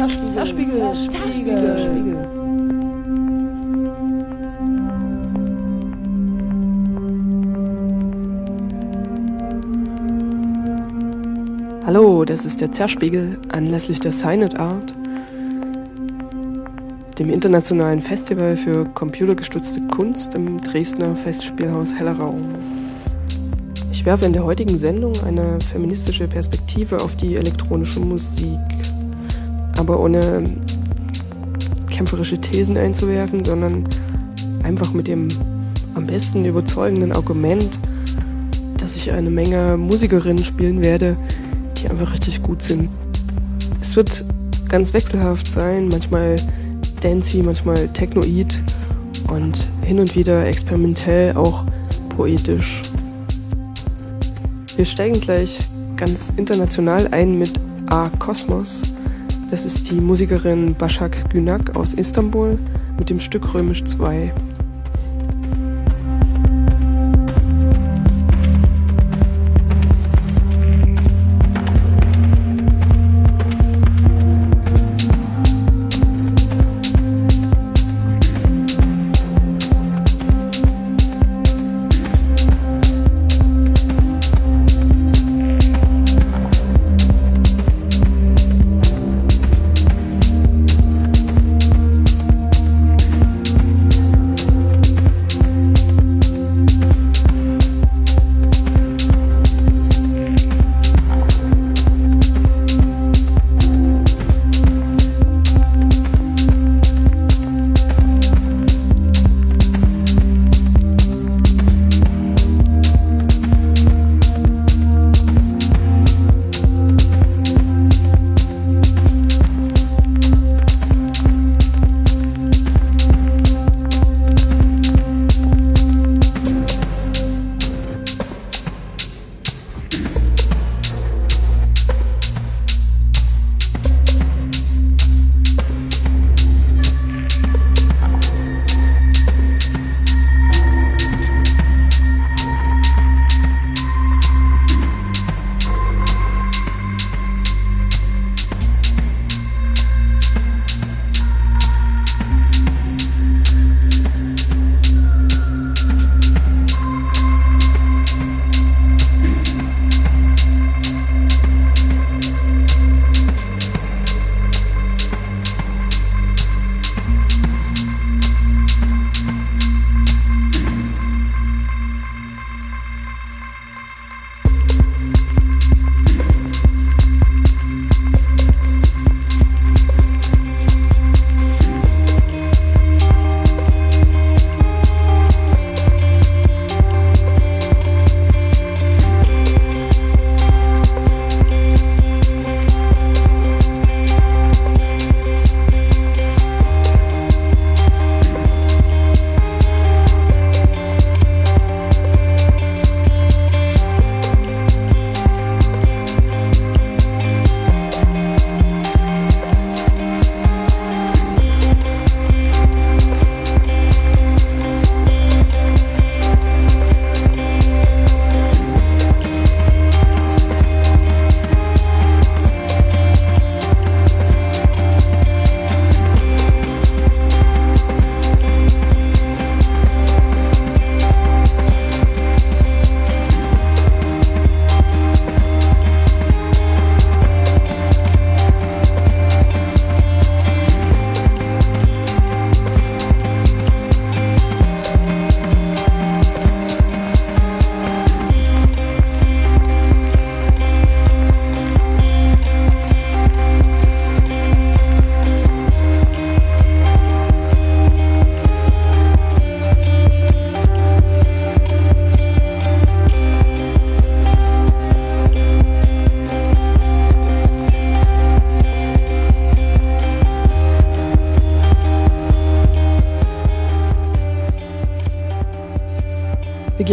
Zerspiegel. Zerspiegel. Zerspiegel. Zerspiegel. Hallo, das ist der Zerspiegel anlässlich der Signet Art, dem internationalen Festival für computergestützte Kunst im Dresdner Festspielhaus Heller Raum. Ich werfe in der heutigen Sendung eine feministische Perspektive auf die elektronische Musik, aber ohne kämpferische Thesen einzuwerfen, sondern einfach mit dem am besten überzeugenden Argument, dass ich eine Menge Musikerinnen spielen werde, die einfach richtig gut sind. Es wird ganz wechselhaft sein, manchmal dancey, manchmal technoid und hin und wieder experimentell auch poetisch. Wir steigen gleich ganz international ein mit A Kosmos. Das ist die Musikerin Başak Günak aus Istanbul mit dem Stück Römisch 2.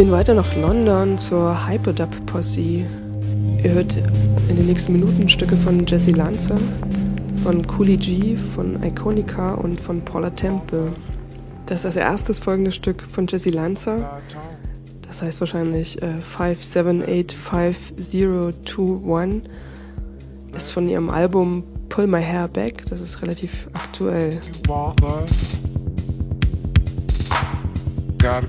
gehen weiter nach London zur Hyperdub Posse. Ihr hört in den nächsten Minuten Stücke von Jesse Lanza, von Cooley G, von Iconica und von Paula Temple. Das ist als erstes folgende Stück von Jesse Lanza. Das heißt wahrscheinlich äh, 57852021. Ist von ihrem Album Pull My Hair Back, das ist relativ aktuell. Gotta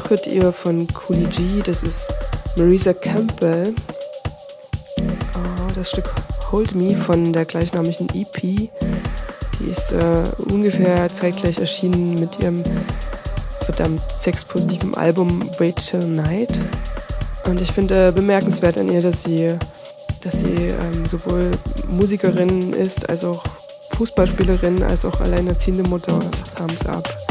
hört ihr von Coolie G, das ist Marisa Campbell. Oh, das Stück Hold Me von der gleichnamigen EP. Die ist äh, ungefähr zeitgleich erschienen mit ihrem verdammt sexpositiven Album Wait Till Night. Und ich finde äh, bemerkenswert an ihr, dass sie, dass sie ähm, sowohl Musikerin ist, als auch Fußballspielerin, als auch alleinerziehende Mutter. Thumbs up.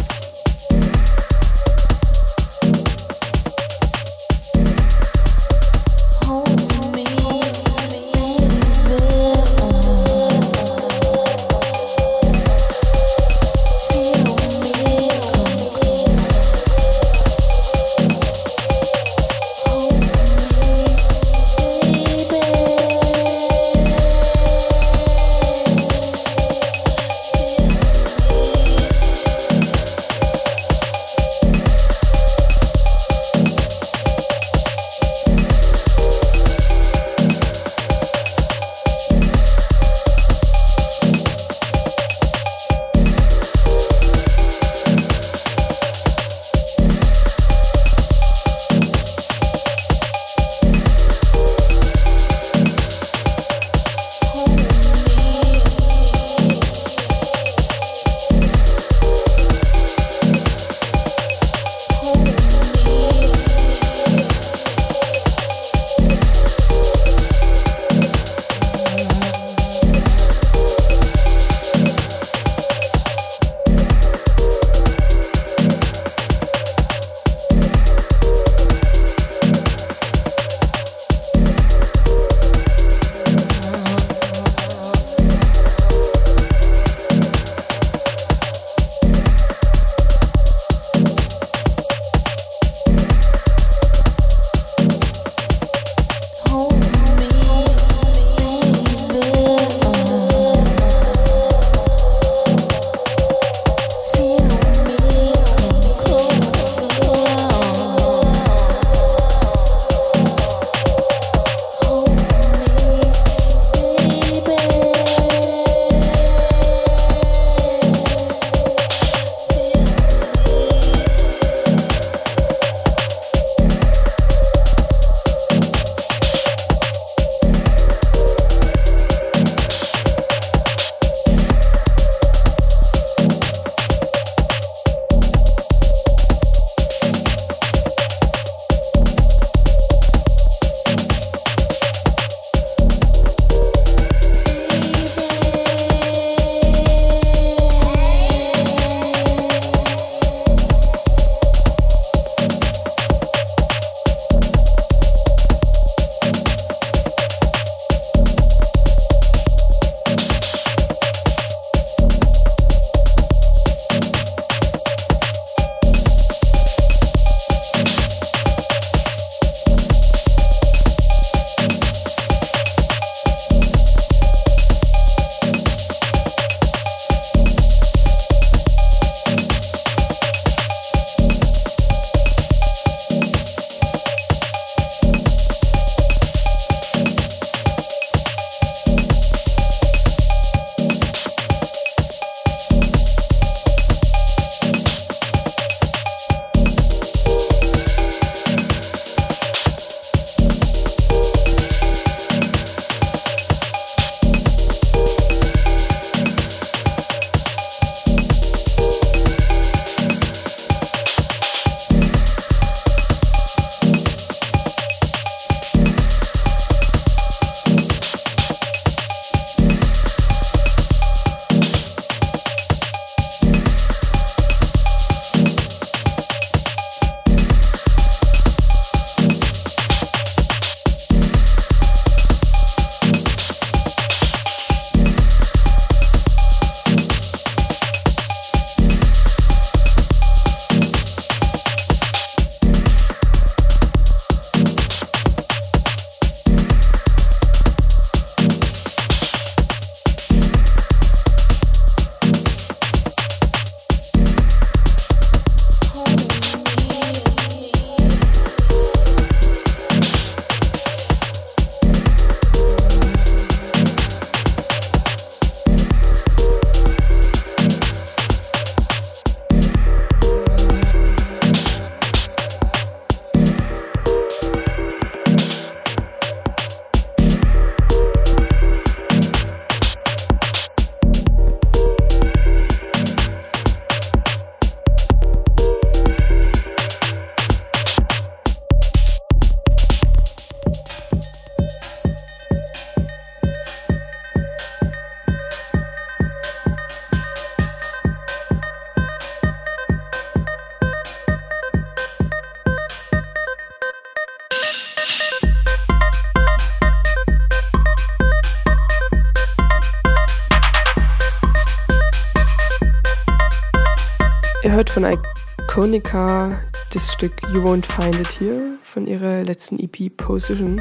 Iconica das Stück You Won't Find It Here von ihrer letzten EP Position.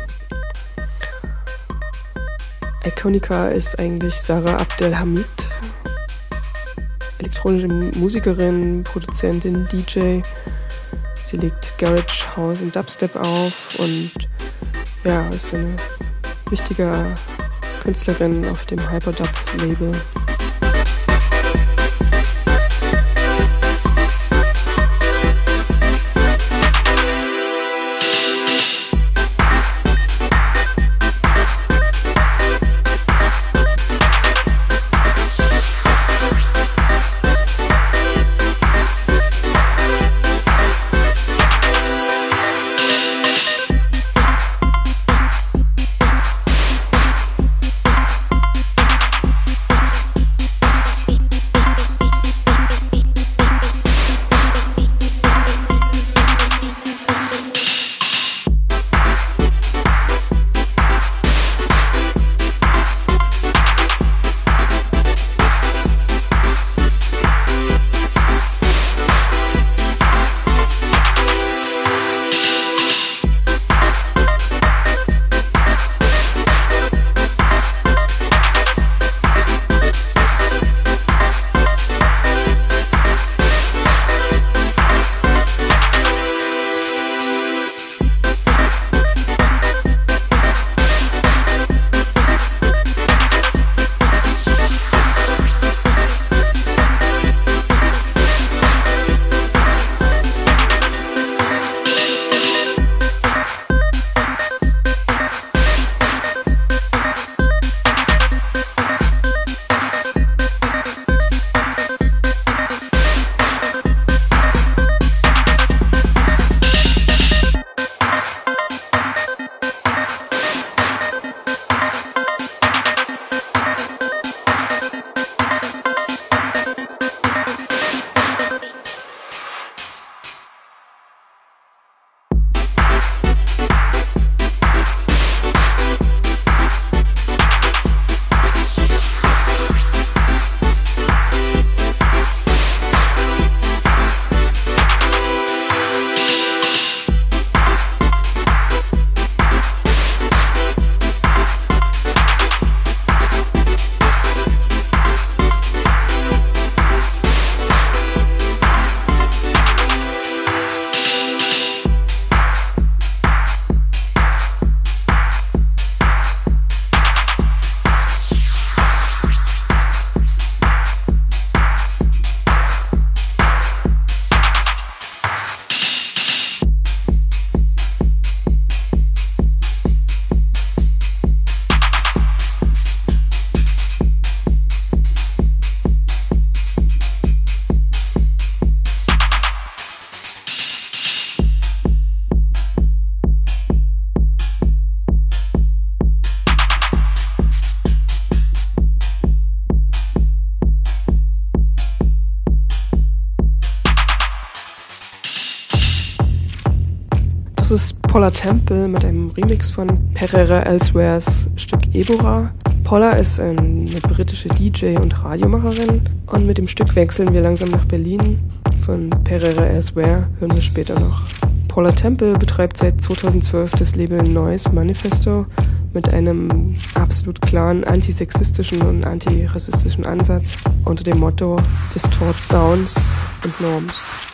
Iconica ist eigentlich Sarah Abdelhamid, elektronische Musikerin, Produzentin, DJ. Sie legt Garage House und Dubstep auf und ja, ist eine wichtige Künstlerin auf dem Hyperdub-Label. Paula Temple mit einem Remix von Pereira Elsewheres Stück Ebora. Paula ist eine britische DJ und Radiomacherin und mit dem Stück wechseln wir langsam nach Berlin. Von Pereira Elsewhere hören wir später noch. Paula Temple betreibt seit 2012 das Label Noise Manifesto mit einem absolut klaren antisexistischen und antirassistischen Ansatz unter dem Motto Distort Sounds und Norms.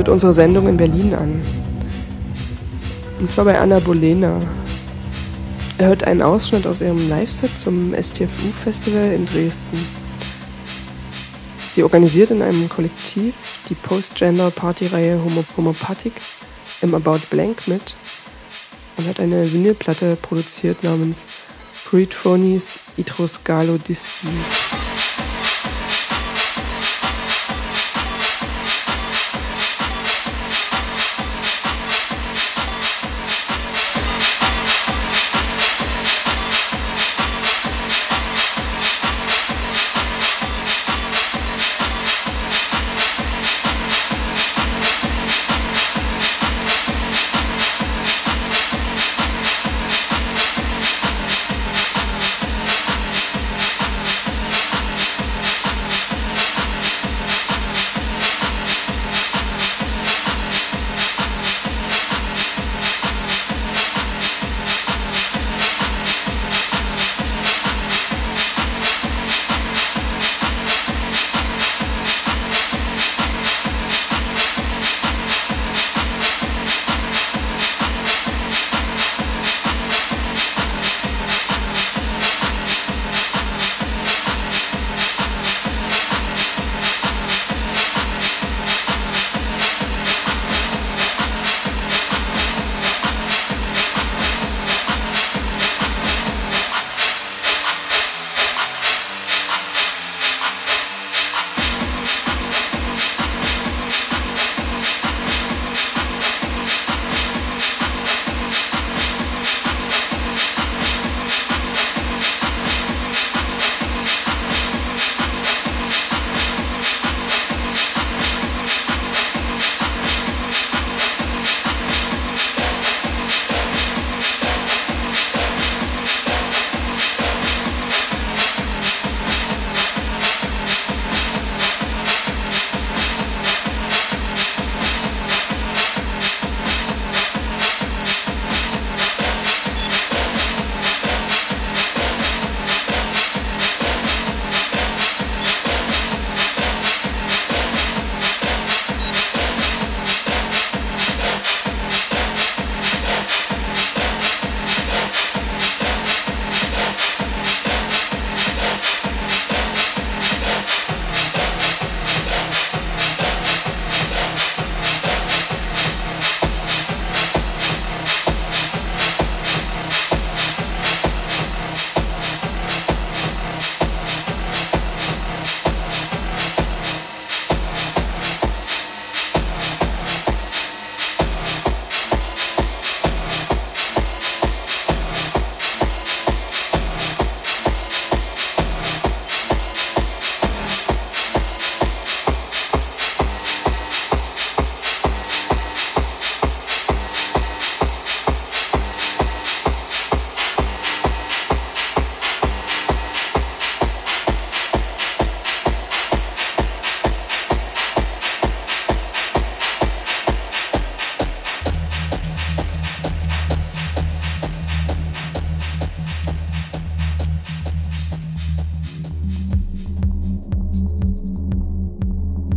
Mit unserer Sendung in Berlin an. Und zwar bei Anna Bolena. Er hört einen Ausschnitt aus ihrem Live-Set zum STFU-Festival in Dresden. Sie organisiert in einem Kollektiv die Post-Gender-Party-Reihe Homo Homopathic im About Blank mit und hat eine Vinylplatte produziert namens Breed Phonies Itroscalo Disci.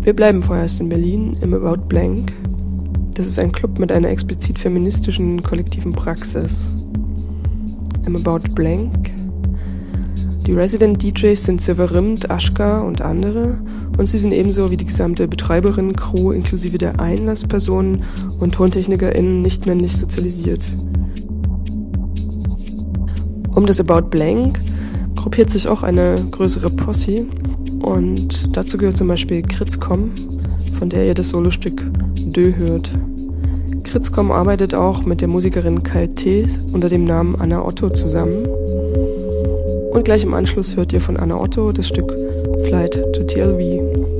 Wir bleiben vorerst in Berlin im About Blank. Das ist ein Club mit einer explizit feministischen kollektiven Praxis. Im About Blank. Die Resident DJs sind Silverimt, Aschka und andere und sie sind ebenso wie die gesamte Betreiberinnen-Crew inklusive der Einlasspersonen und TontechnikerInnen nicht männlich sozialisiert. Um das About Blank gruppiert sich auch eine größere Posse, und dazu gehört zum Beispiel Kritzcom, von der ihr das Solostück Dö hört. Kritzcom arbeitet auch mit der Musikerin Kalte unter dem Namen Anna Otto zusammen. Und gleich im Anschluss hört ihr von Anna Otto das Stück Flight to TLV.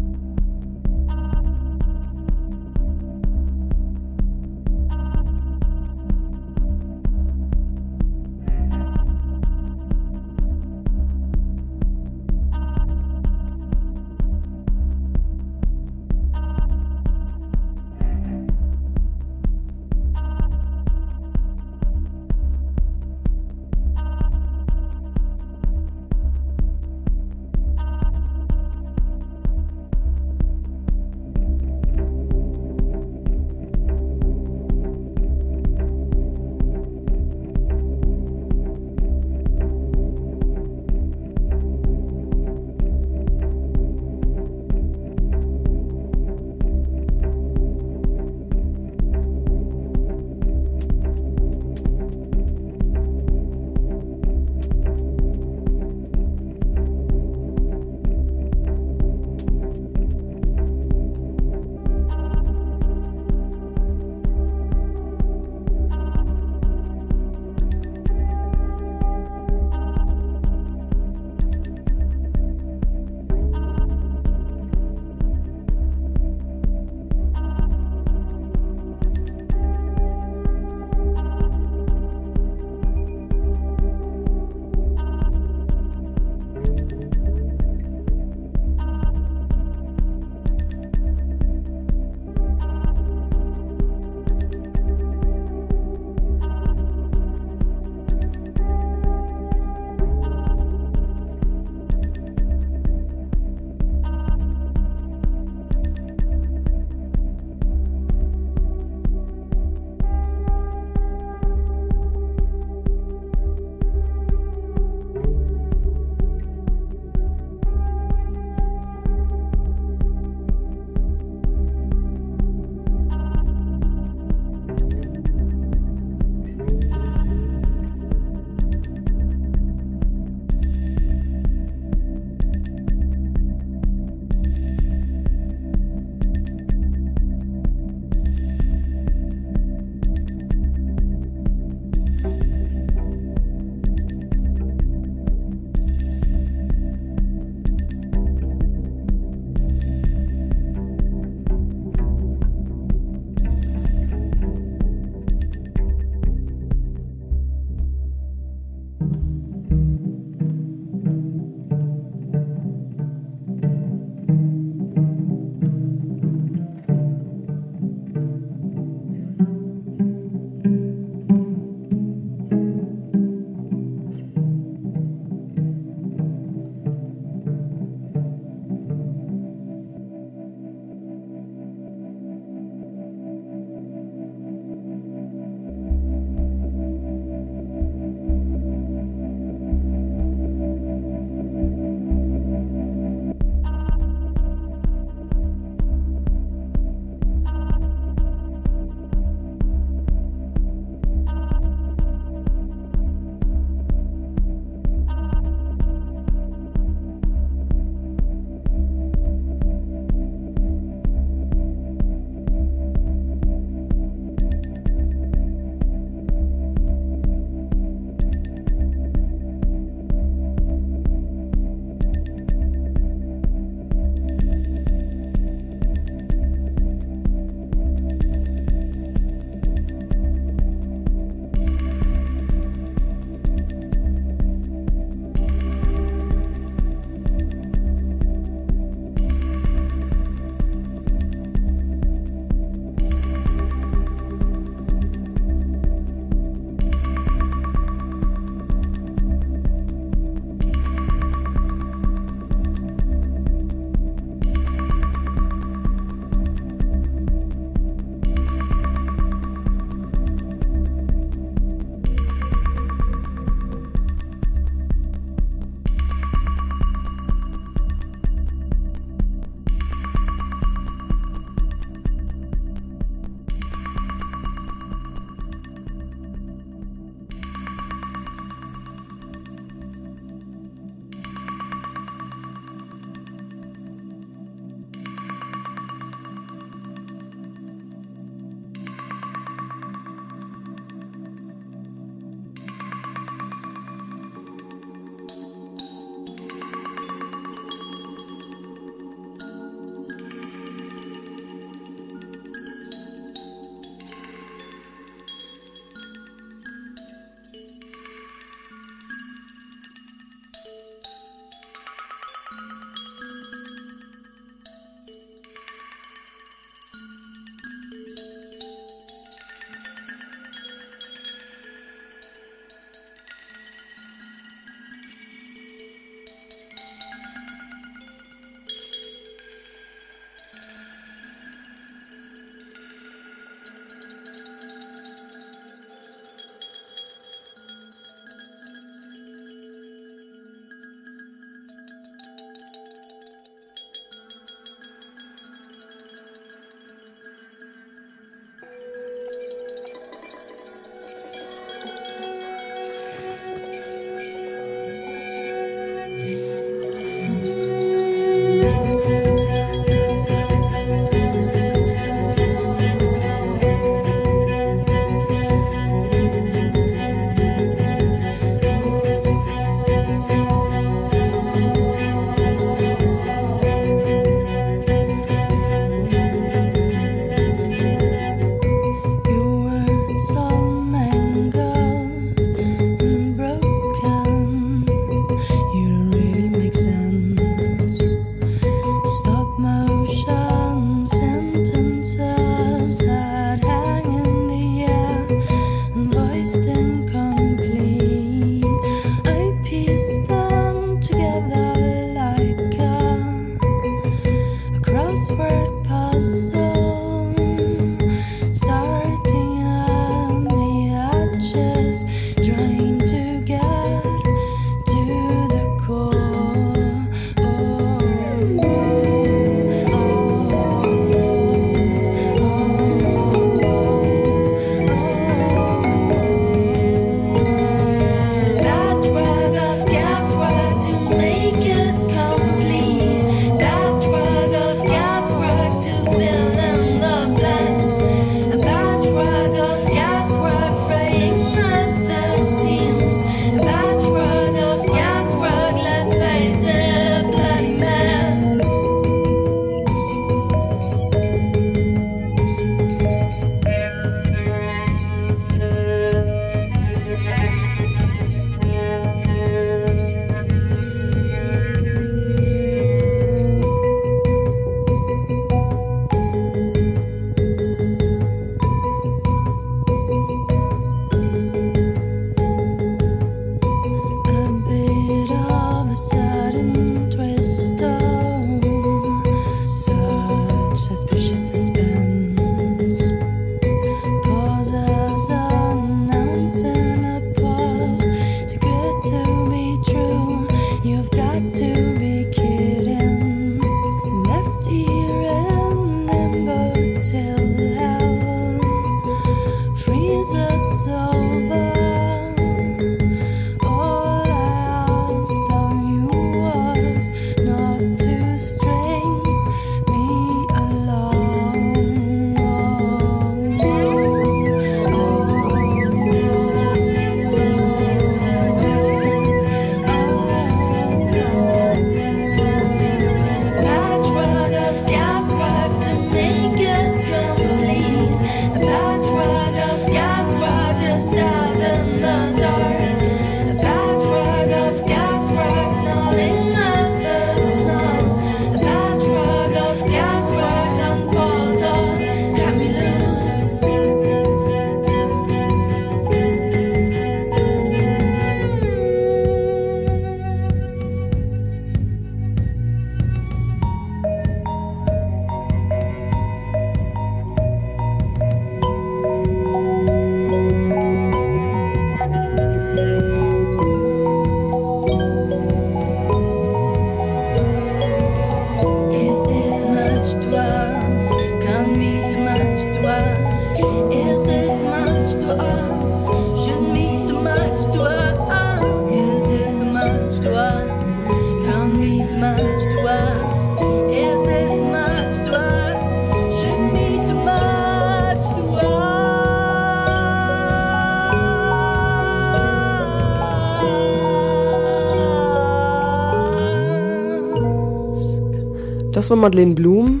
War Madeleine Blum,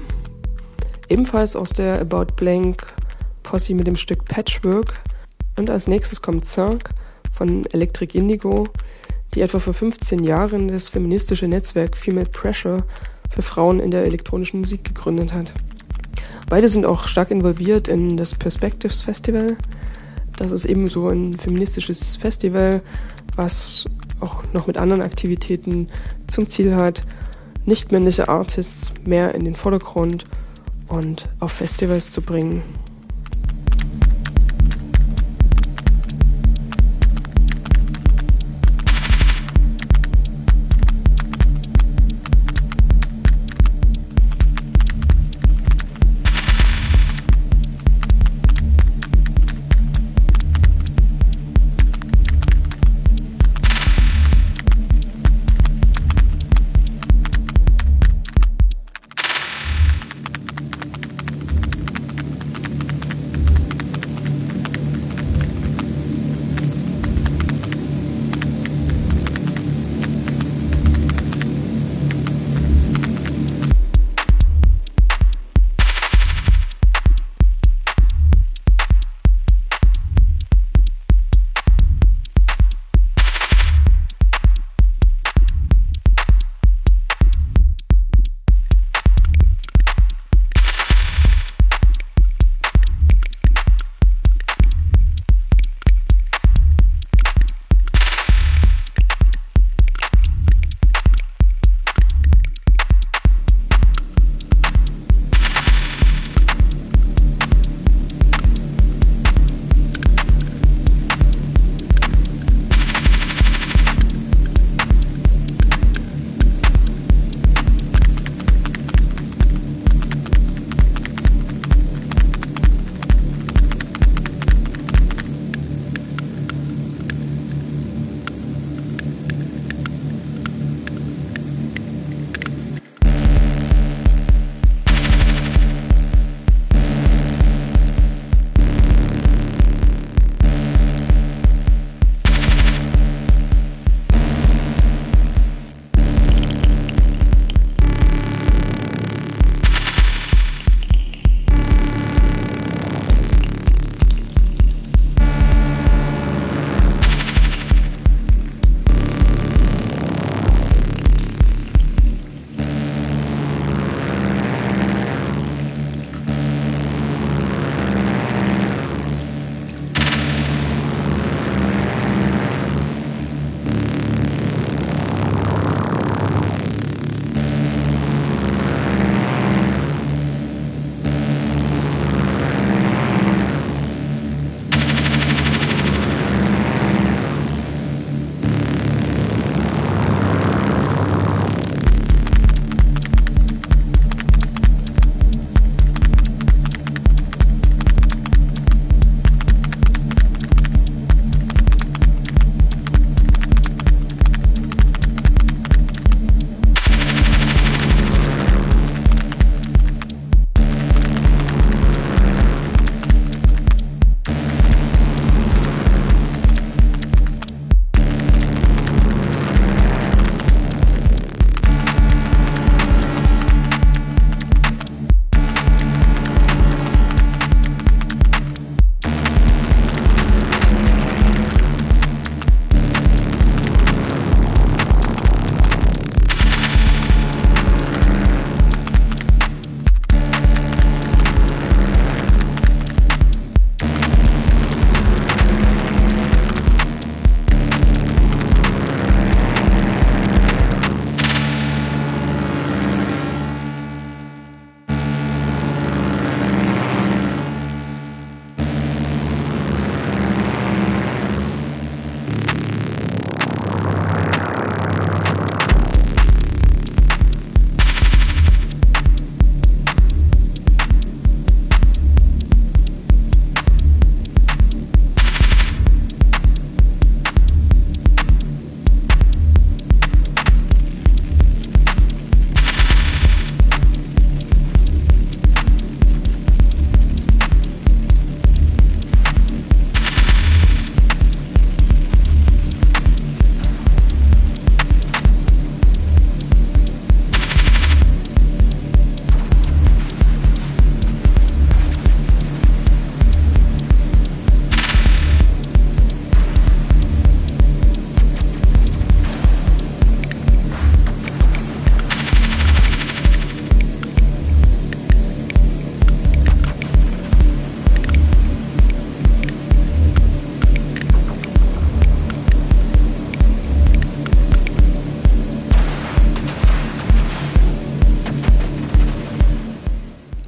ebenfalls aus der About Blank Posse mit dem Stück Patchwork. Und als nächstes kommt Zinc von Electric Indigo, die etwa vor 15 Jahren das feministische Netzwerk Female Pressure für Frauen in der elektronischen Musik gegründet hat. Beide sind auch stark involviert in das Perspectives Festival. Das ist ebenso ein feministisches Festival, was auch noch mit anderen Aktivitäten zum Ziel hat, nicht-männliche Artists mehr in den Vordergrund und auf Festivals zu bringen.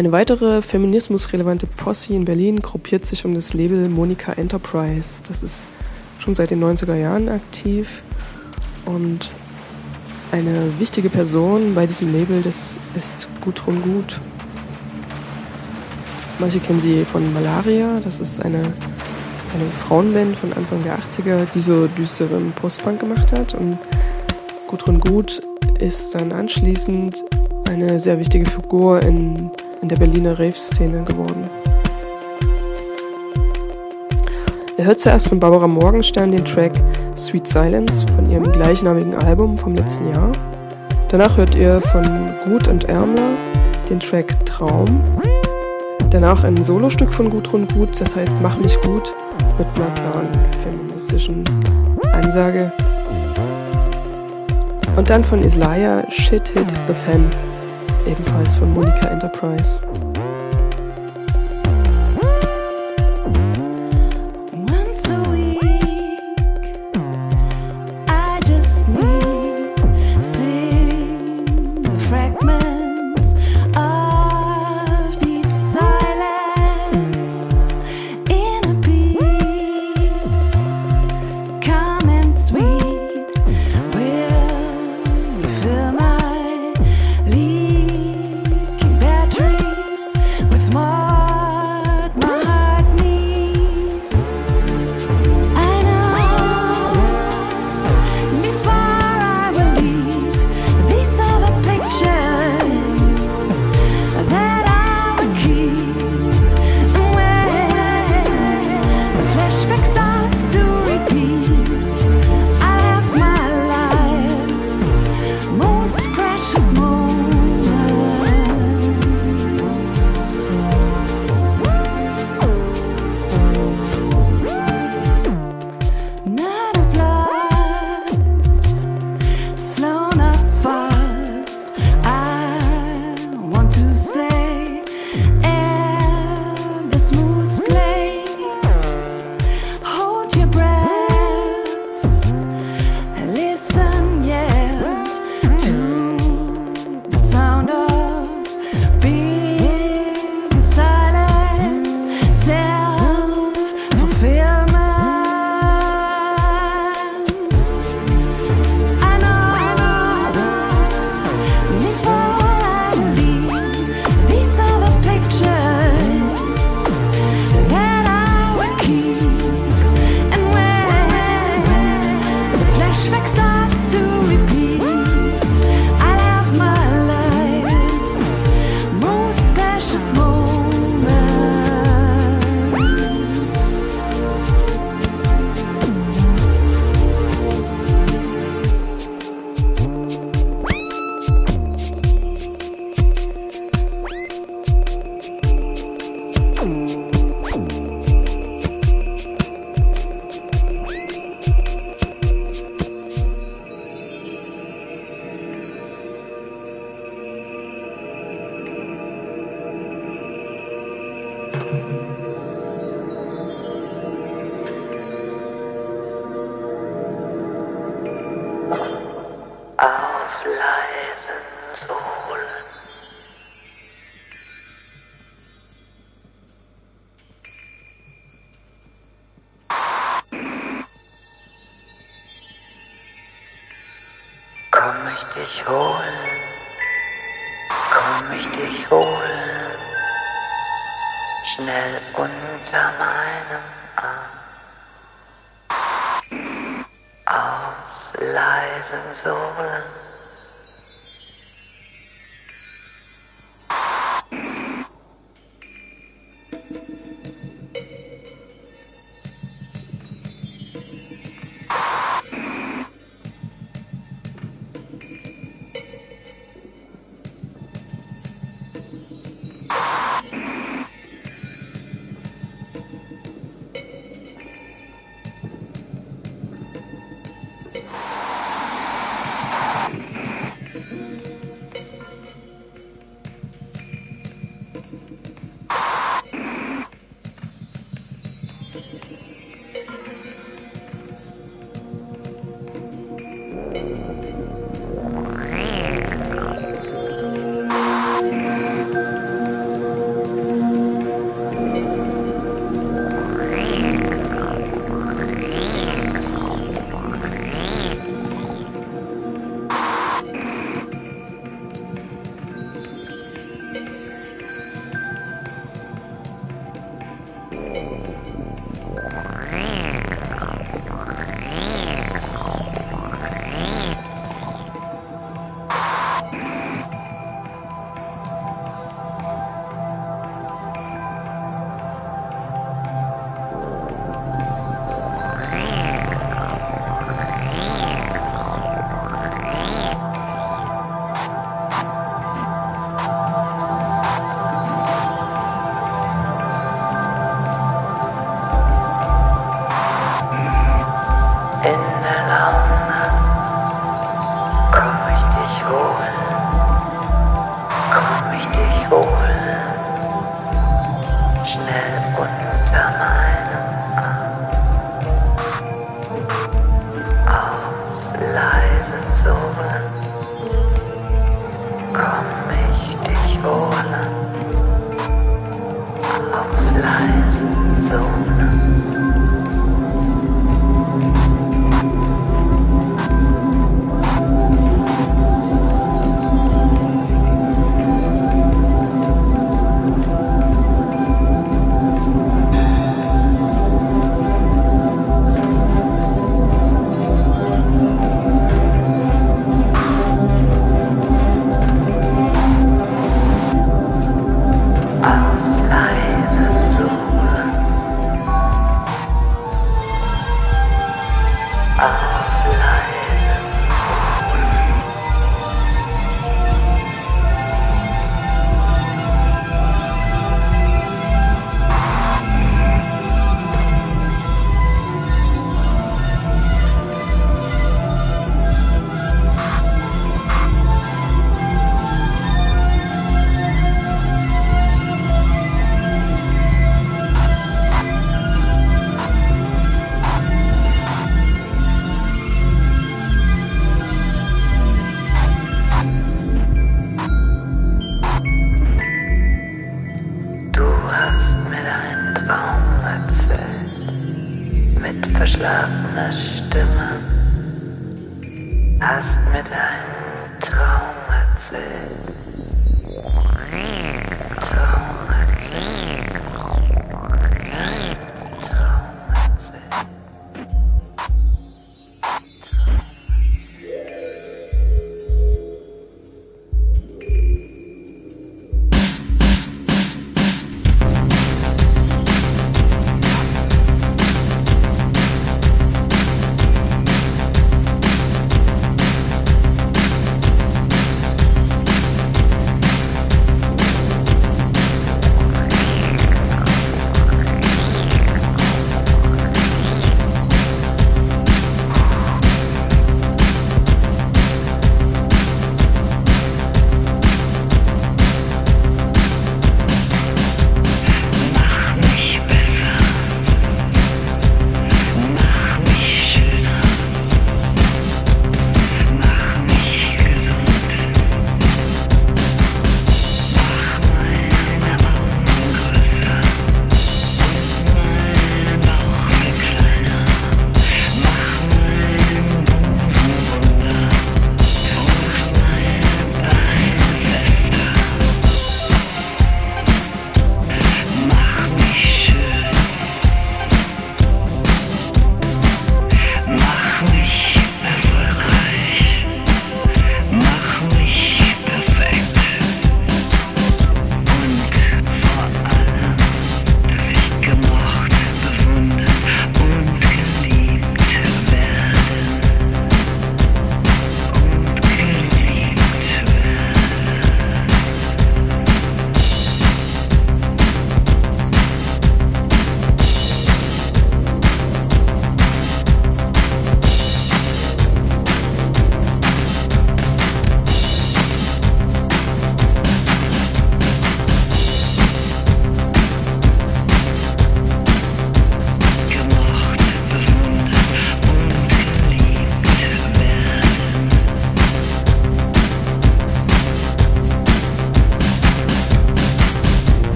Eine weitere feminismusrelevante Posse in Berlin gruppiert sich um das Label Monika Enterprise. Das ist schon seit den 90er Jahren aktiv und eine wichtige Person bei diesem Label, das ist Gudrun Gut. Manche kennen sie von Malaria, das ist eine, eine Frauenband von Anfang der 80er, die so düsteren Postpunk gemacht hat. Und Gudrun Gut ist dann anschließend eine sehr wichtige Figur in, in der Berliner Rave-Szene geworden. Er hört zuerst von Barbara Morgenstern den Track Sweet Silence von ihrem gleichnamigen Album vom letzten Jahr. Danach hört ihr von Gut und Ärmler den Track Traum. Danach ein Solostück von Gudrun Gut, das heißt Mach mich gut, mit einer klaren feministischen Ansage. Und dann von Islaya Shit Hit the Fan, ebenfalls von Monika Enterprise.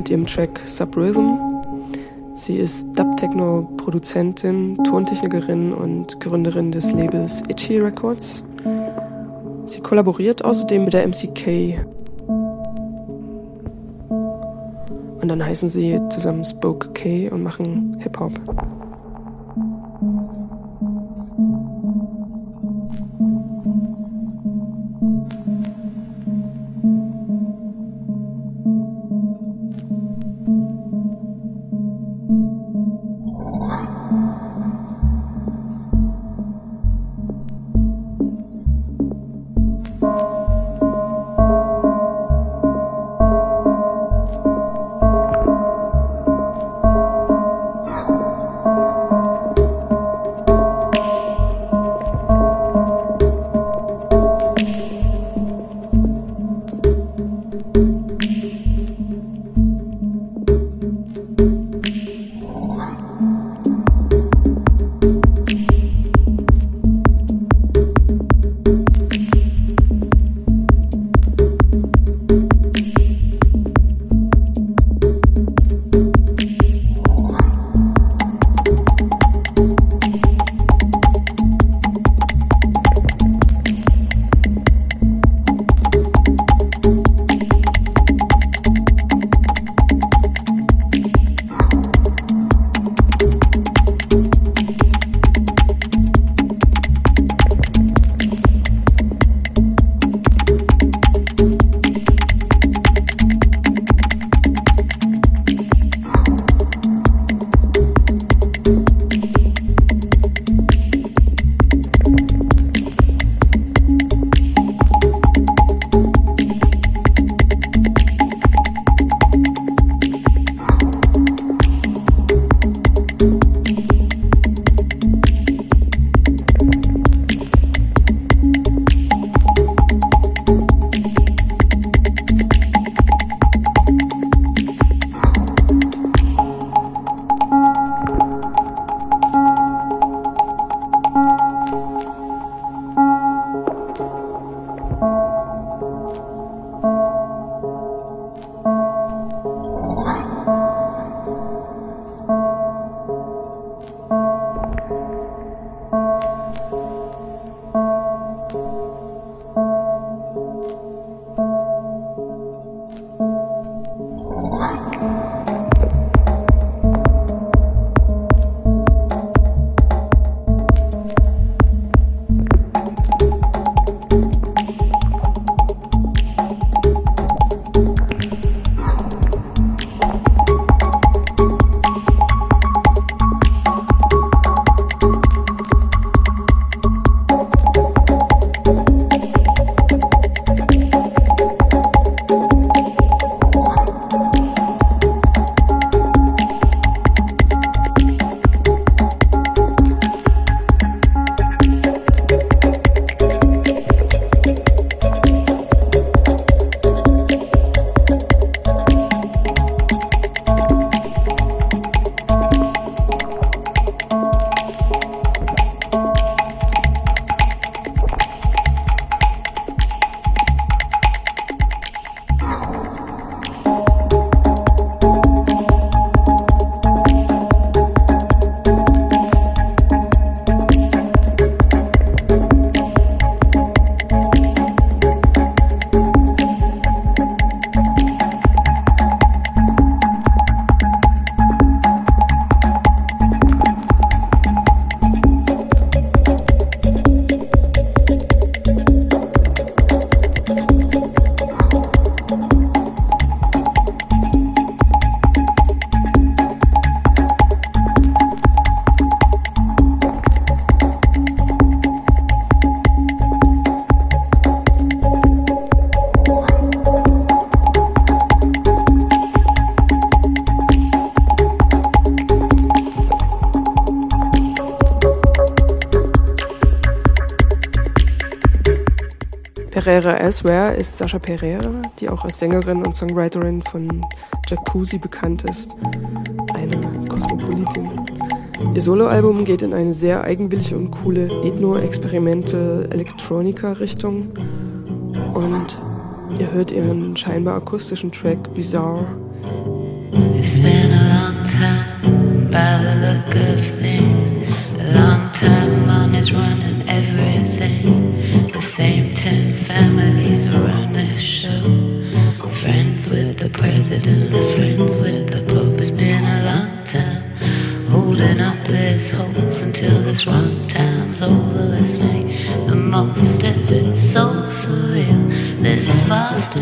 Mit ihrem Track Subrhythm. Sie ist Dub-Techno-Produzentin, Tontechnikerin und Gründerin des Labels Itchy Records. Sie kollaboriert außerdem mit der MCK. Und dann heißen sie zusammen Spoke K und machen Hip-Hop. Herrera Elsewhere ist Sascha Pereira, die auch als Sängerin und Songwriterin von Jacuzzi bekannt ist. Eine Kosmopolitin. Ihr Soloalbum geht in eine sehr eigenwillige und coole Ethno-Experimente Electronica-Richtung und ihr hört ihren scheinbar akustischen Track Bizarre. It's been a long time by the look of things. A long time money's running everything. The same holding up these hopes until this wrong time's over. Let's make the most of it. So surreal. This fast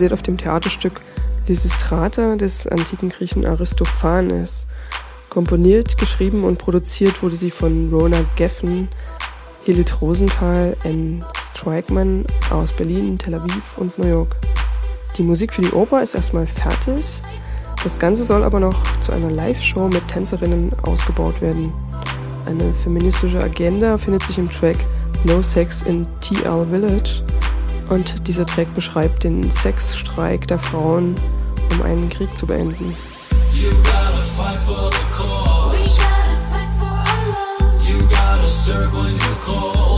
basiert auf dem Theaterstück Lysistrata des antiken Griechen Aristophanes. Komponiert, geschrieben und produziert wurde sie von Rona Geffen, Hilit Rosenthal, N. Strikeman aus Berlin, Tel Aviv und New York. Die Musik für die Oper ist erstmal fertig. Das Ganze soll aber noch zu einer Live-Show mit Tänzerinnen ausgebaut werden. Eine feministische Agenda findet sich im Track No Sex in TL Village und dieser Track beschreibt den Sexstreik der Frauen, um einen Krieg zu beenden. You gotta fight for the cause. We gotta fight for our love. You gotta serve when you're cold.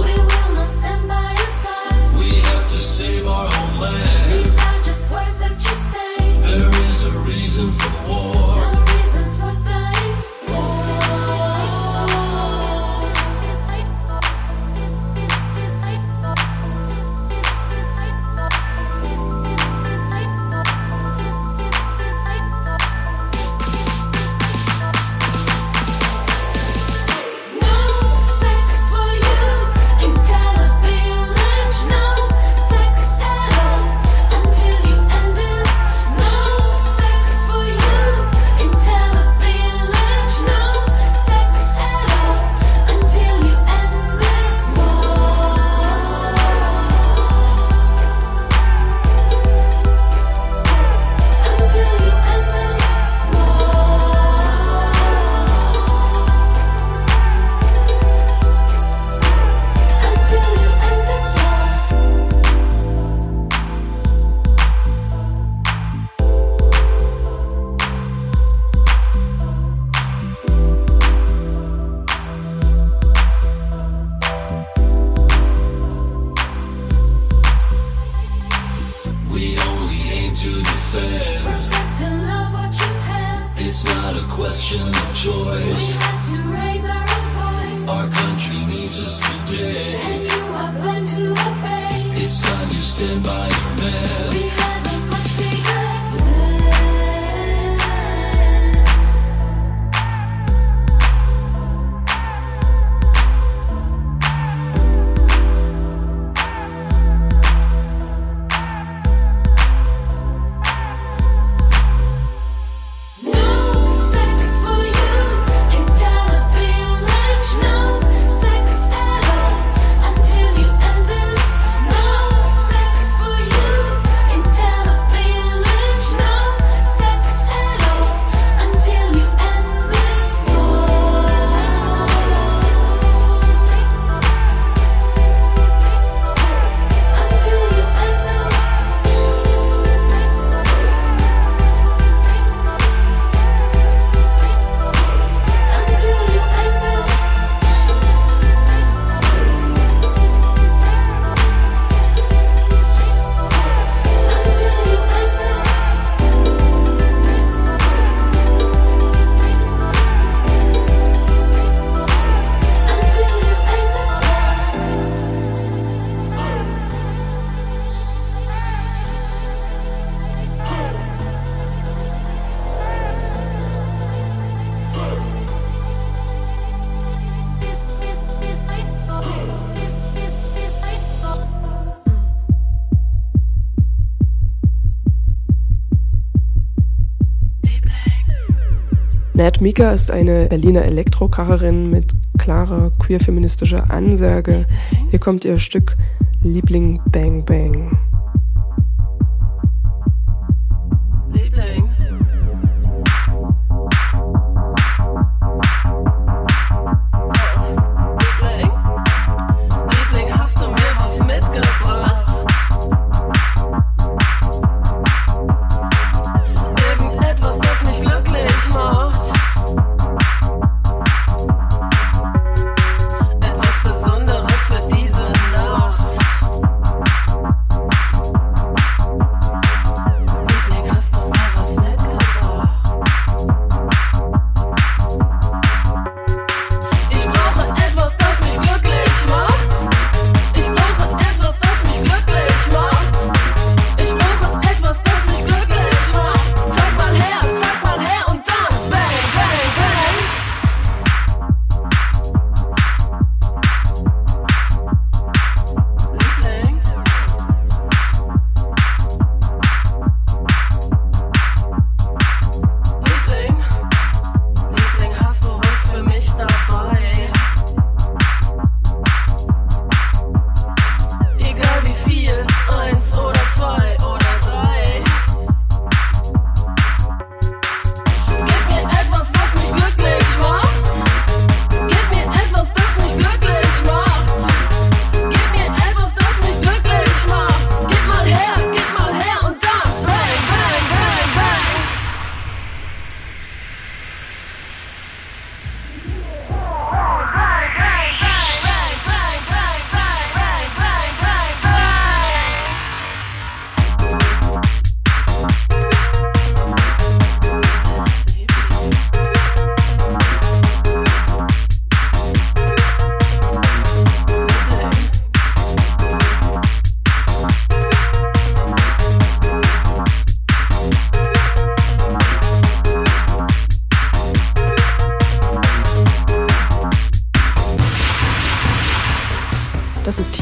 Nat Mika ist eine Berliner Elektrokracherin mit klarer queer-feministischer Ansage. Hier kommt ihr Stück Liebling Bang Bang.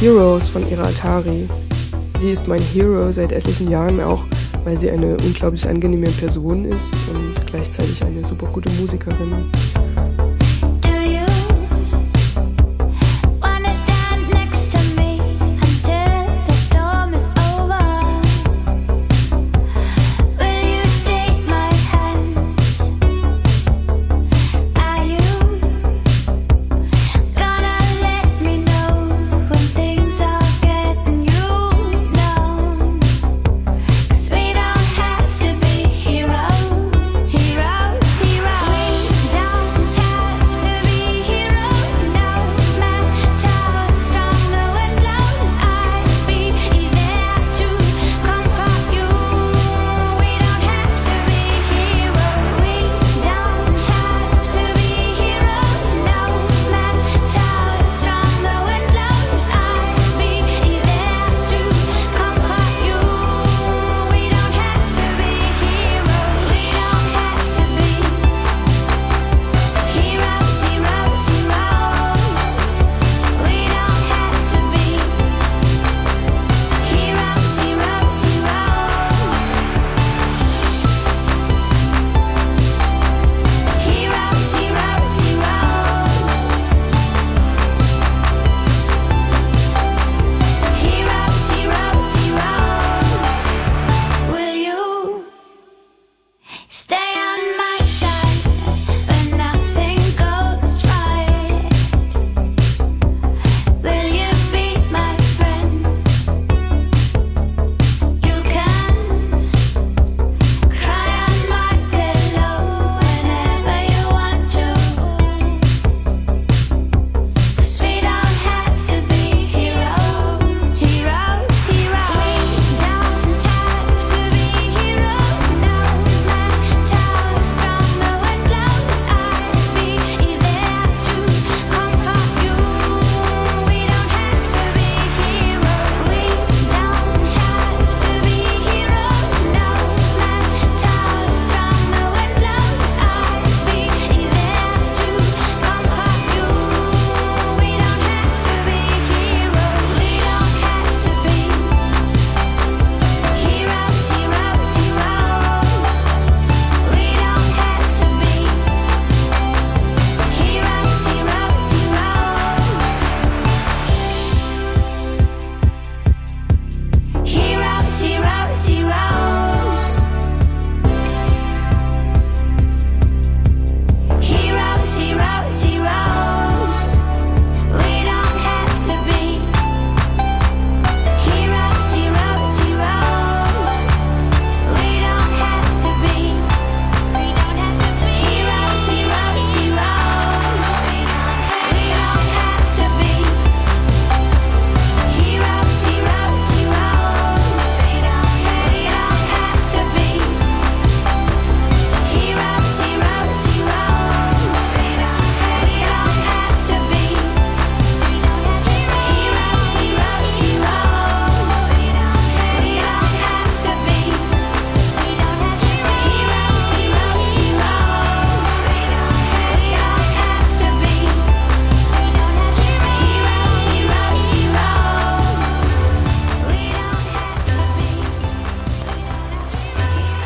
Heroes von ihrer Atari. Sie ist mein Hero seit etlichen Jahren auch, weil sie eine unglaublich angenehme Person ist und gleichzeitig eine super gute Musikerin.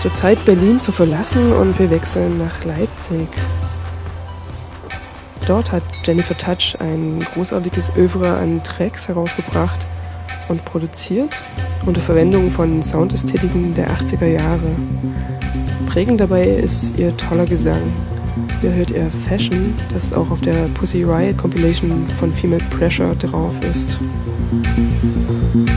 Zur Zeit, Berlin zu verlassen und wir wechseln nach Leipzig. Dort hat Jennifer Touch ein großartiges Övre an Tracks herausgebracht und produziert unter Verwendung von Soundästhetiken der 80er Jahre. Prägend dabei ist ihr toller Gesang. Hier hört ihr Fashion, das auch auf der Pussy Riot Compilation von Female Pressure drauf ist. Musik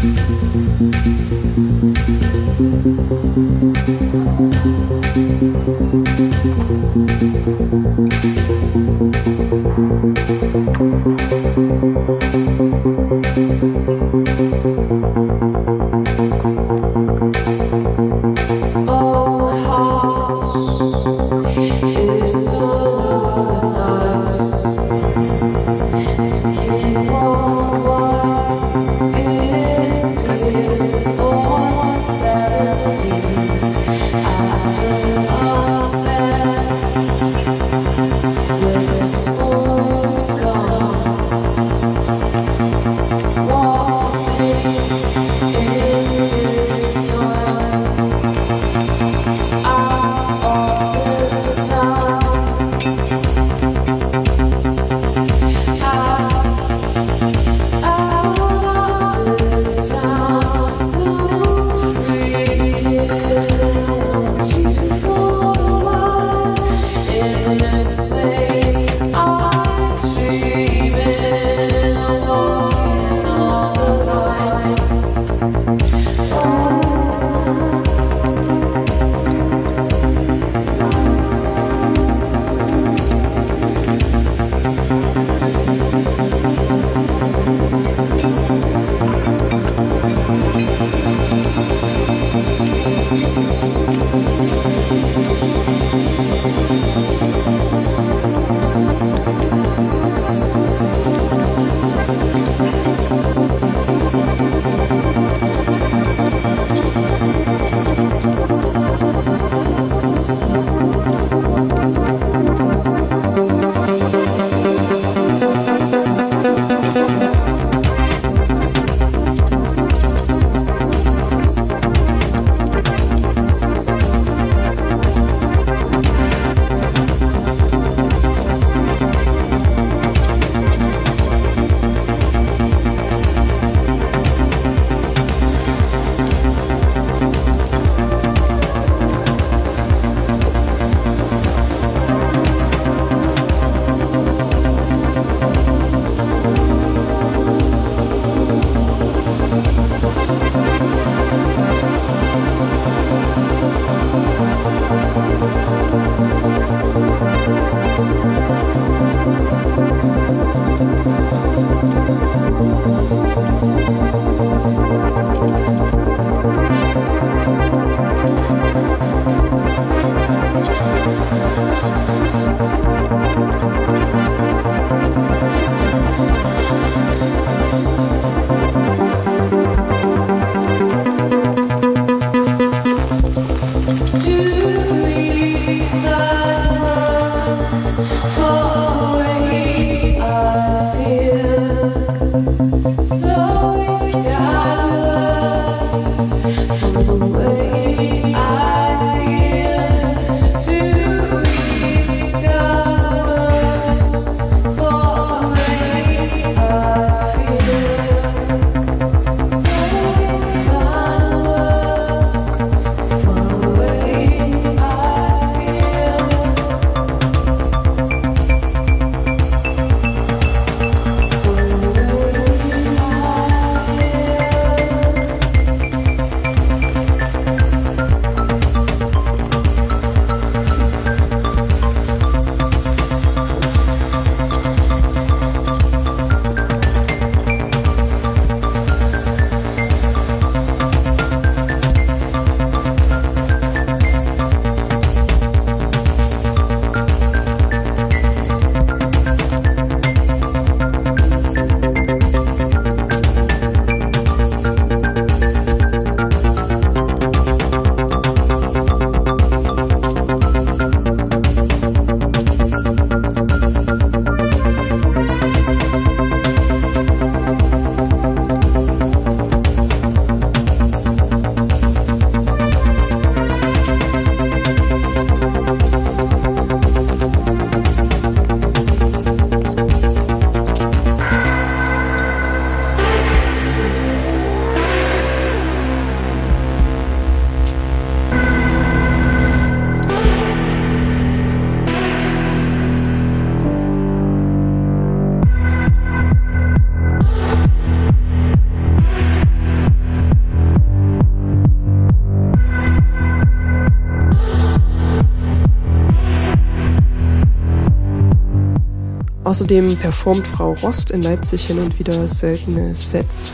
Außerdem performt Frau Rost in Leipzig hin und wieder seltene Sets.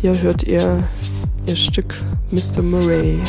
Hier hört ihr ihr Stück Mr. Murray.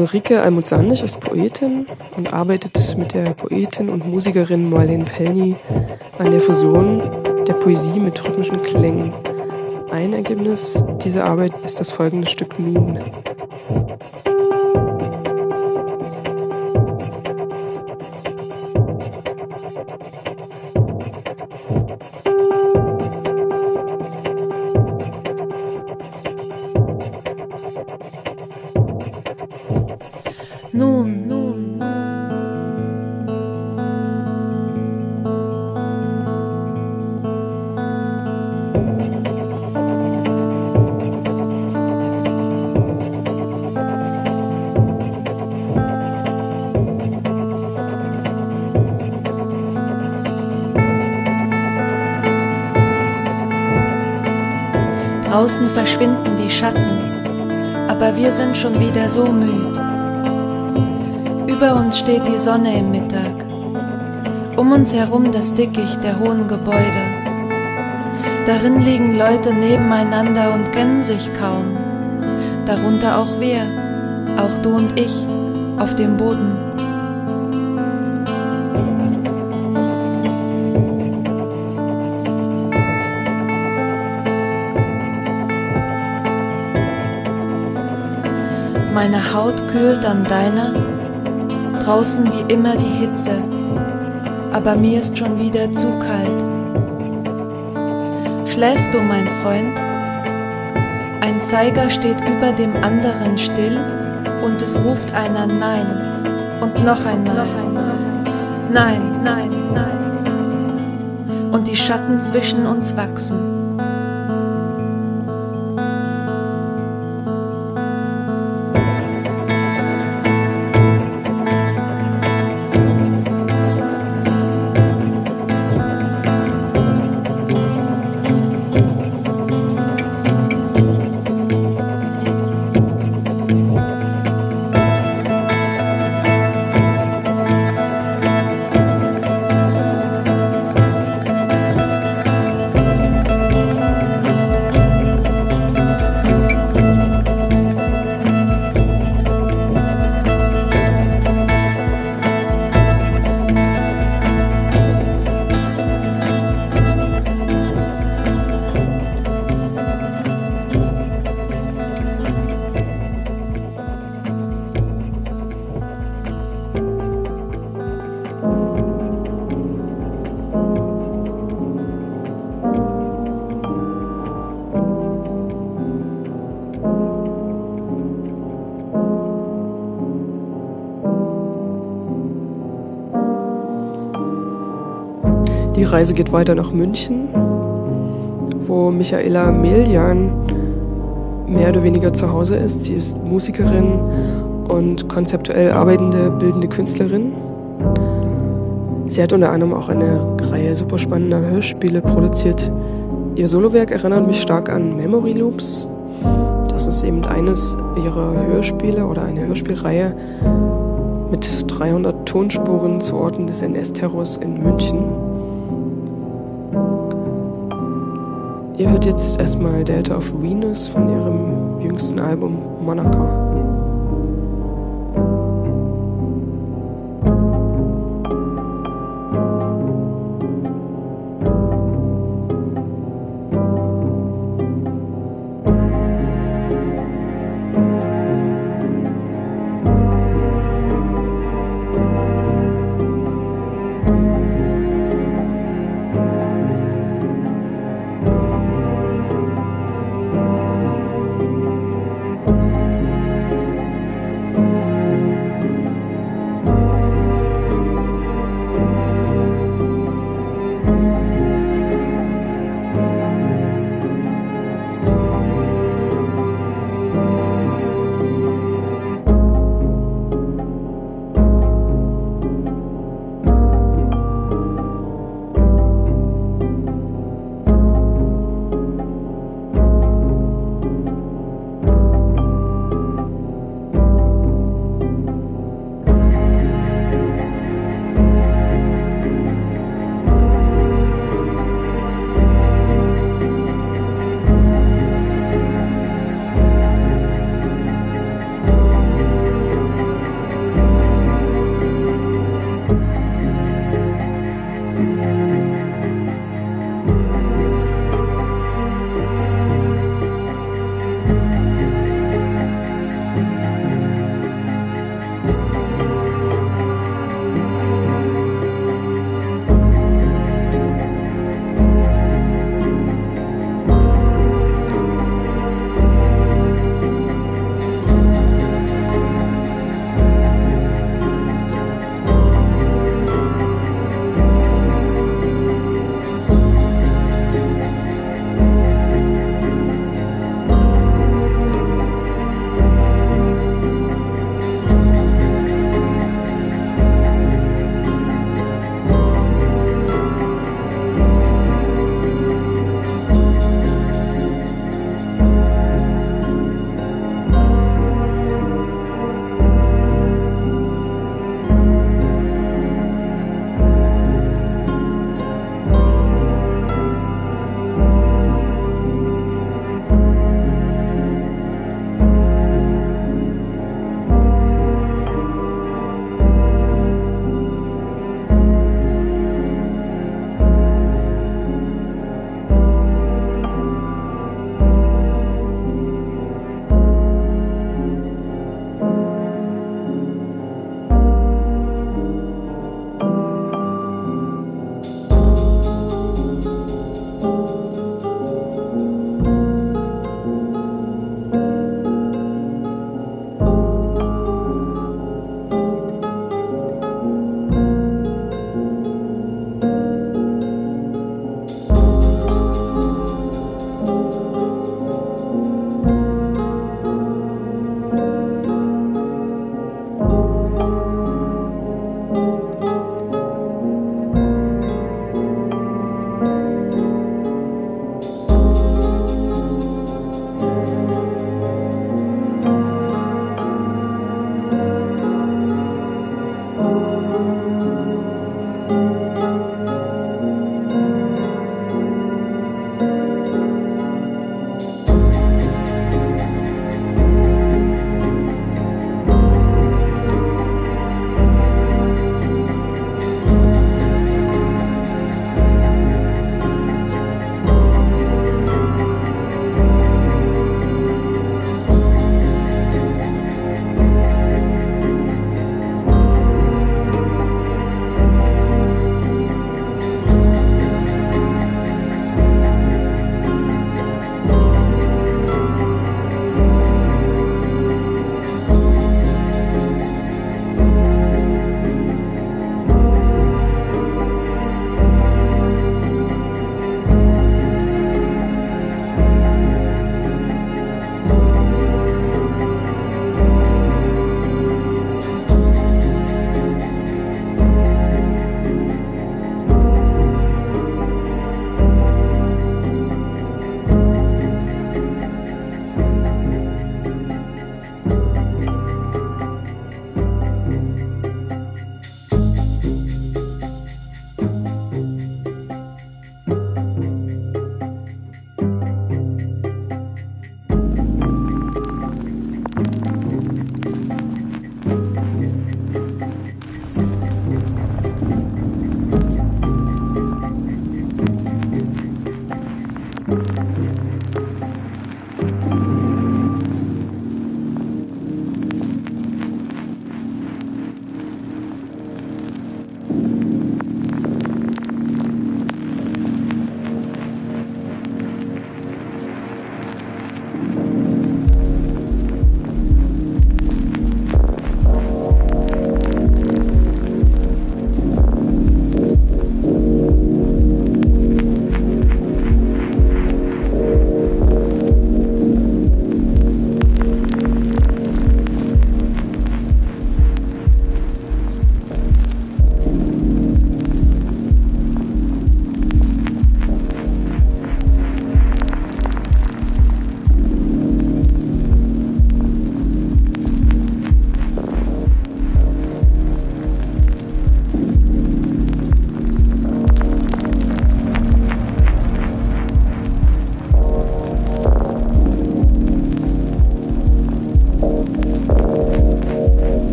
Ulrike Almuzandig ist Poetin und arbeitet mit der Poetin und Musikerin Marlene Pelny an der Fusion der Poesie mit rhythmischen Klängen. Ein Ergebnis dieser Arbeit ist das folgende Stück Nun. Draußen verschwinden die Schatten, aber wir sind schon wieder so müd. Über uns steht die Sonne im Mittag, um uns herum das Dickicht der hohen Gebäude. Darin liegen Leute nebeneinander und kennen sich kaum. Darunter auch wir, auch du und ich, auf dem Boden. Meine Haut kühlt an deiner, draußen wie immer die Hitze, aber mir ist schon wieder zu kalt. Schläfst du, mein Freund? Ein Zeiger steht über dem anderen still und es ruft einer Nein und noch ein Nein. Nein, nein, nein. Und die Schatten zwischen uns wachsen. Reise geht weiter nach München, wo Michaela Melian mehr oder weniger zu Hause ist. Sie ist Musikerin und konzeptuell arbeitende bildende Künstlerin. Sie hat unter anderem auch eine Reihe super spannender Hörspiele produziert. Ihr Solowerk erinnert mich stark an Memory Loops. Das ist eben eines ihrer Hörspiele oder eine Hörspielreihe mit 300 Tonspuren zu Orten des NS-Terrors in München. Hört jetzt erstmal Delta of Venus von ihrem jüngsten Album Monaco.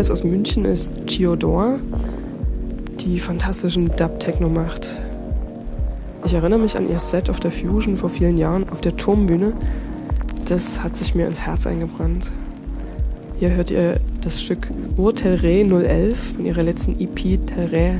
Hinweis aus München ist Chiodor, die fantastischen Dub-Techno macht. Ich erinnere mich an ihr Set auf der Fusion vor vielen Jahren auf der Turmbühne. Das hat sich mir ins Herz eingebrannt. Hier hört ihr das Stück Ur Telre 011 von ihrer letzten EP Telre.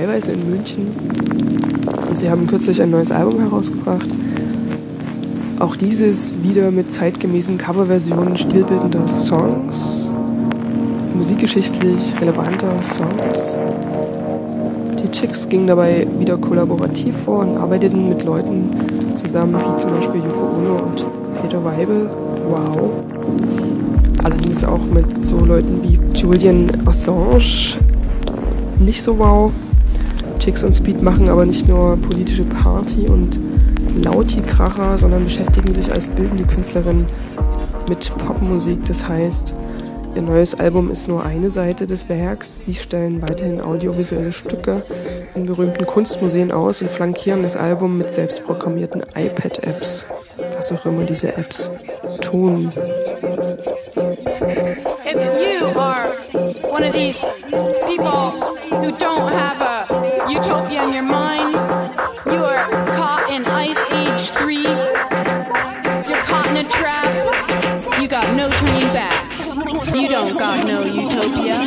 Teilweise in München und sie haben kürzlich ein neues Album herausgebracht. Auch dieses wieder mit zeitgemäßen Coverversionen stilbildender Songs, musikgeschichtlich relevanter Songs. Die Chicks gingen dabei wieder kollaborativ vor und arbeiteten mit Leuten zusammen, wie zum Beispiel Yoko Ono und Peter Weibel. Wow. Allerdings auch mit so Leuten wie Julian Assange. Nicht so wow. Chicks und Speed machen aber nicht nur politische Party und Lauti-Kracher, sondern beschäftigen sich als bildende Künstlerin mit Popmusik. Das heißt, ihr neues Album ist nur eine Seite des Werks. Sie stellen weiterhin audiovisuelle Stücke in berühmten Kunstmuseen aus und flankieren das Album mit selbstprogrammierten iPad-Apps. Was auch immer diese Apps tun. one of these people who don't have a in your mind. You are caught in Ice Age 3. You're caught in a trap. You got no turning back. You don't got no utopia.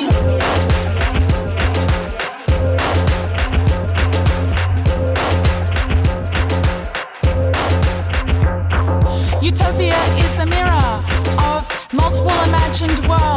Utopia is a mirror of multiple imagined worlds.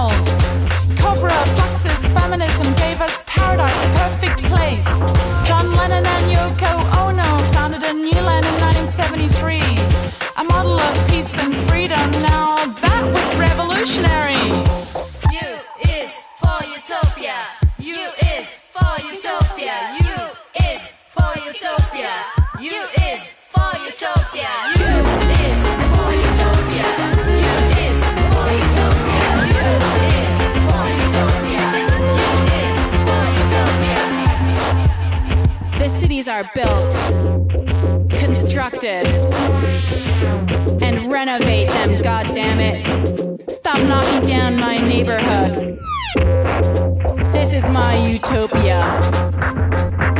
my utopia.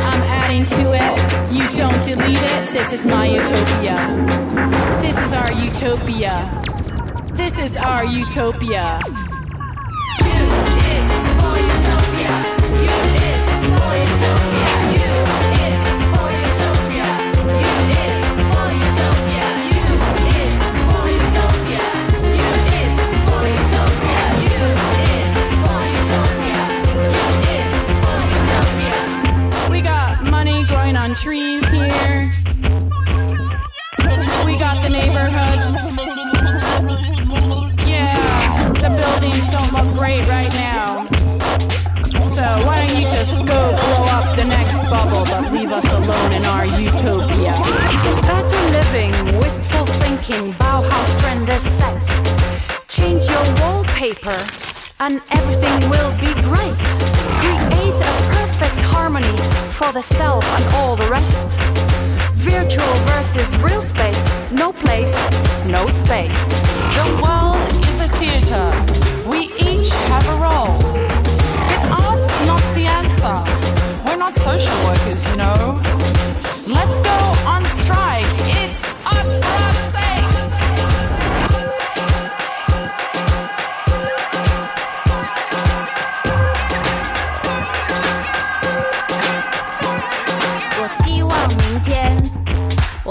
I'm adding to it. You don't delete it. This is my utopia. This is our utopia. This is our utopia. You is for utopia. You is for utopia. Trees here. We got the neighborhood. Yeah, the buildings don't look great right now. So why don't you just go blow up the next bubble, but leave us alone in our utopia? Better living, wistful thinking, Bauhaus trend is set. Change your wallpaper, and everything will be great. Create a perfect harmony for the self and all the rest. Virtual versus real space, no place, no space. The world is a theater. We each have a role. But art's not the answer. We're not social workers, you know. Let's go on strike.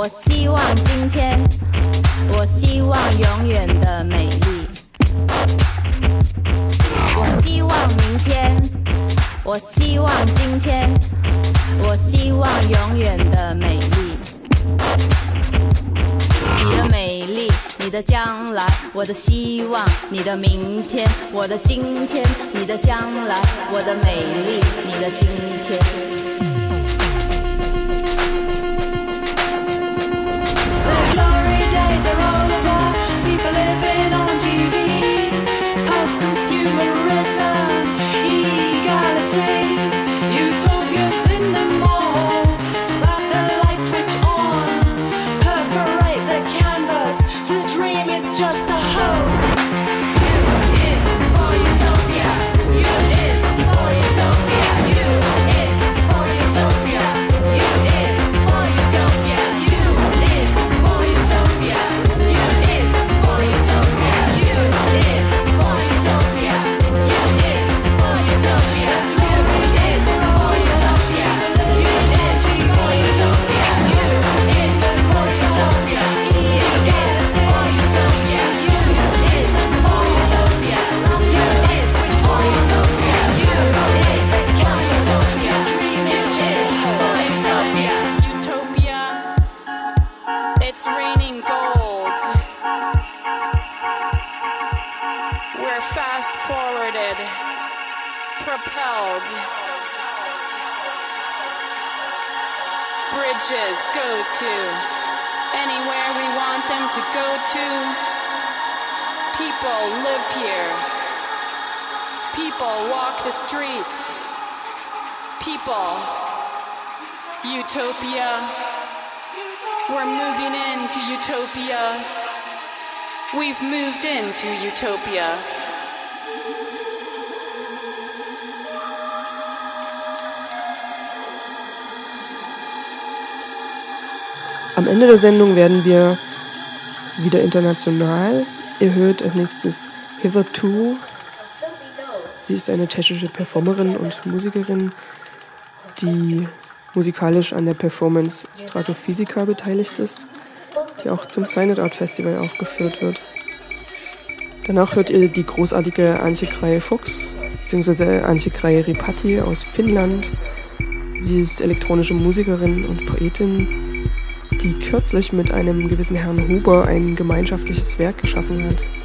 我希望今天，我希望永远的美丽。我希望明天，我希望今天，我希望永远的美丽。你的美丽，你的将来，我的希望，你的明天，我的今天，你的将来，我的美丽，你的今天。Go to. People live here. People walk the streets. People. Utopia. We're moving into utopia. We've moved into utopia. Am Ende der Sendung werden wir wieder international. Ihr hört als nächstes Hitherto. Sie ist eine tschechische Performerin und Musikerin, die musikalisch an der Performance Stratophysica beteiligt ist, die auch zum Silent Art Festival aufgeführt wird. Danach hört ihr die großartige Antje Kreie Fuchs, beziehungsweise Antje Kreie Ripatti aus Finnland. Sie ist elektronische Musikerin und Poetin, die kürzlich mit einem gewissen Herrn Huber ein gemeinschaftliches Werk geschaffen hat.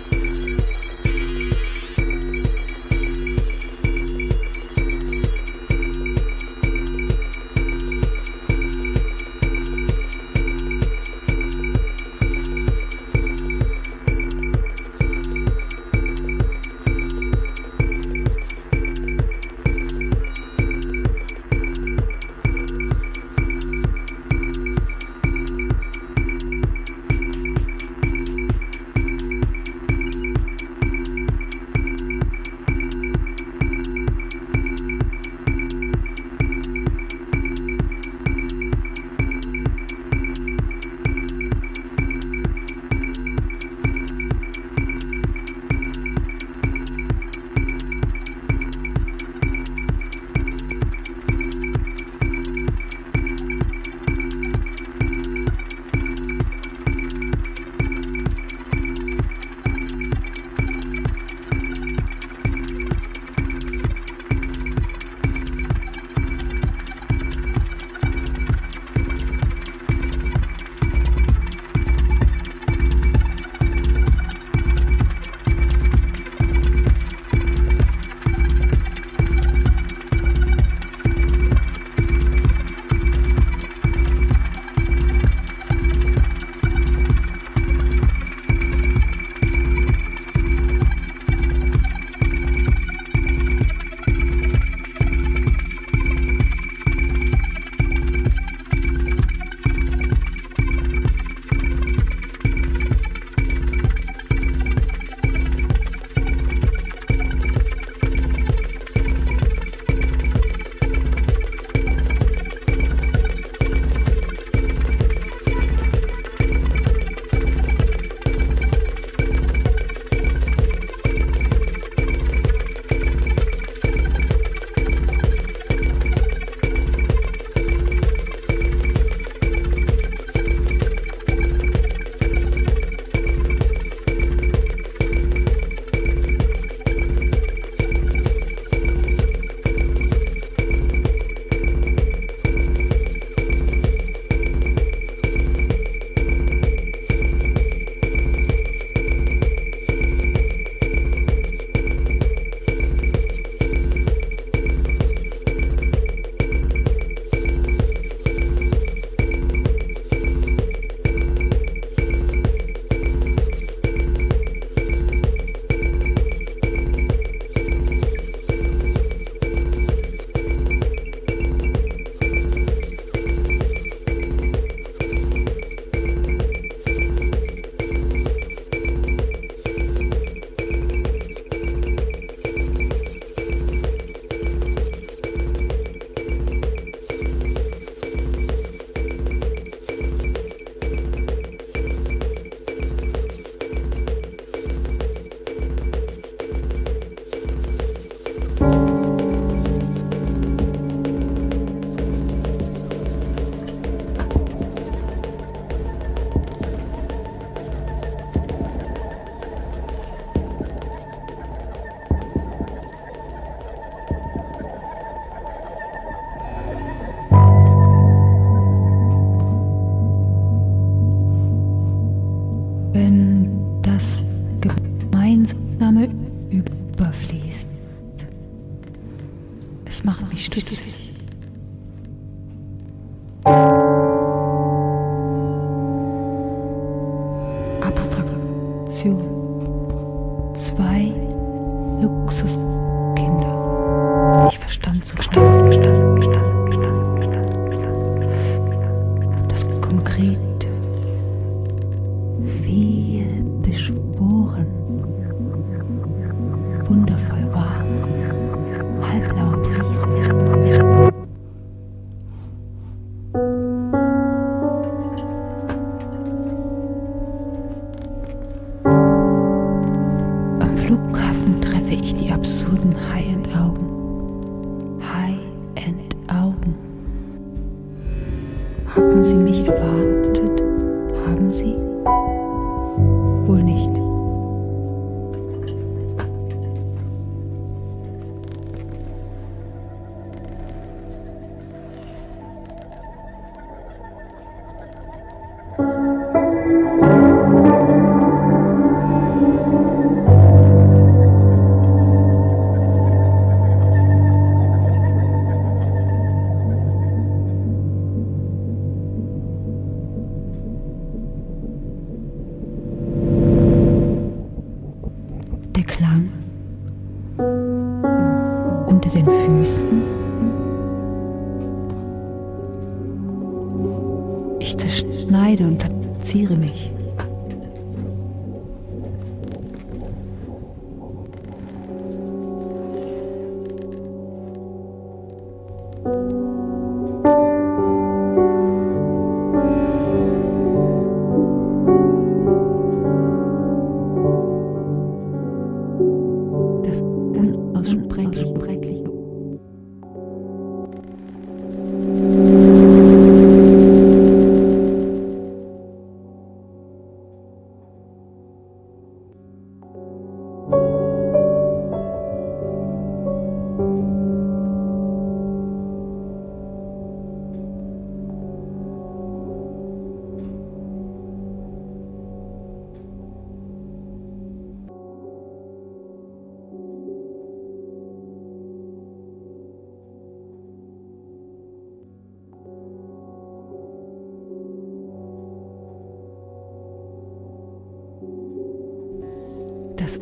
complete.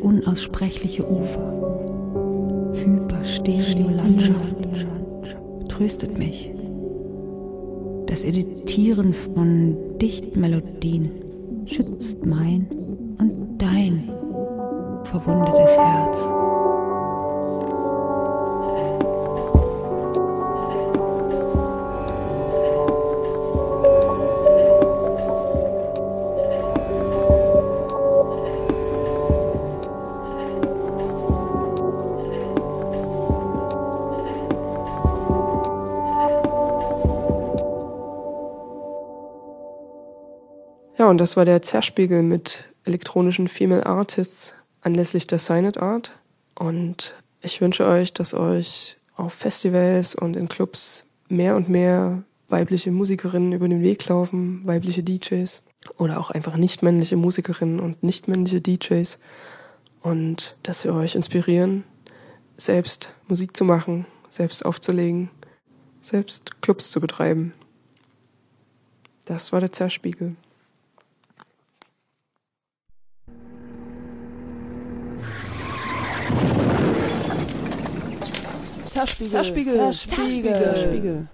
Unaussprechliche Ufer. Hyperstereo-Landschaft tröstet mich. Das Editieren von Dichtmelodien schützt mein und dein verwundetes Herz. Und das war der Zerspiegel mit elektronischen Female Artists anlässlich der Signet Art. Und ich wünsche euch, dass euch auf Festivals und in Clubs mehr und mehr weibliche Musikerinnen über den Weg laufen, weibliche DJs oder auch einfach nicht männliche Musikerinnen und nicht männliche DJs und dass wir euch inspirieren, selbst Musik zu machen, selbst aufzulegen, selbst Clubs zu betreiben. Das war der Zerspiegel. Zerspiegel, Zerspiegel, Zerspiegel. Zerspiegel.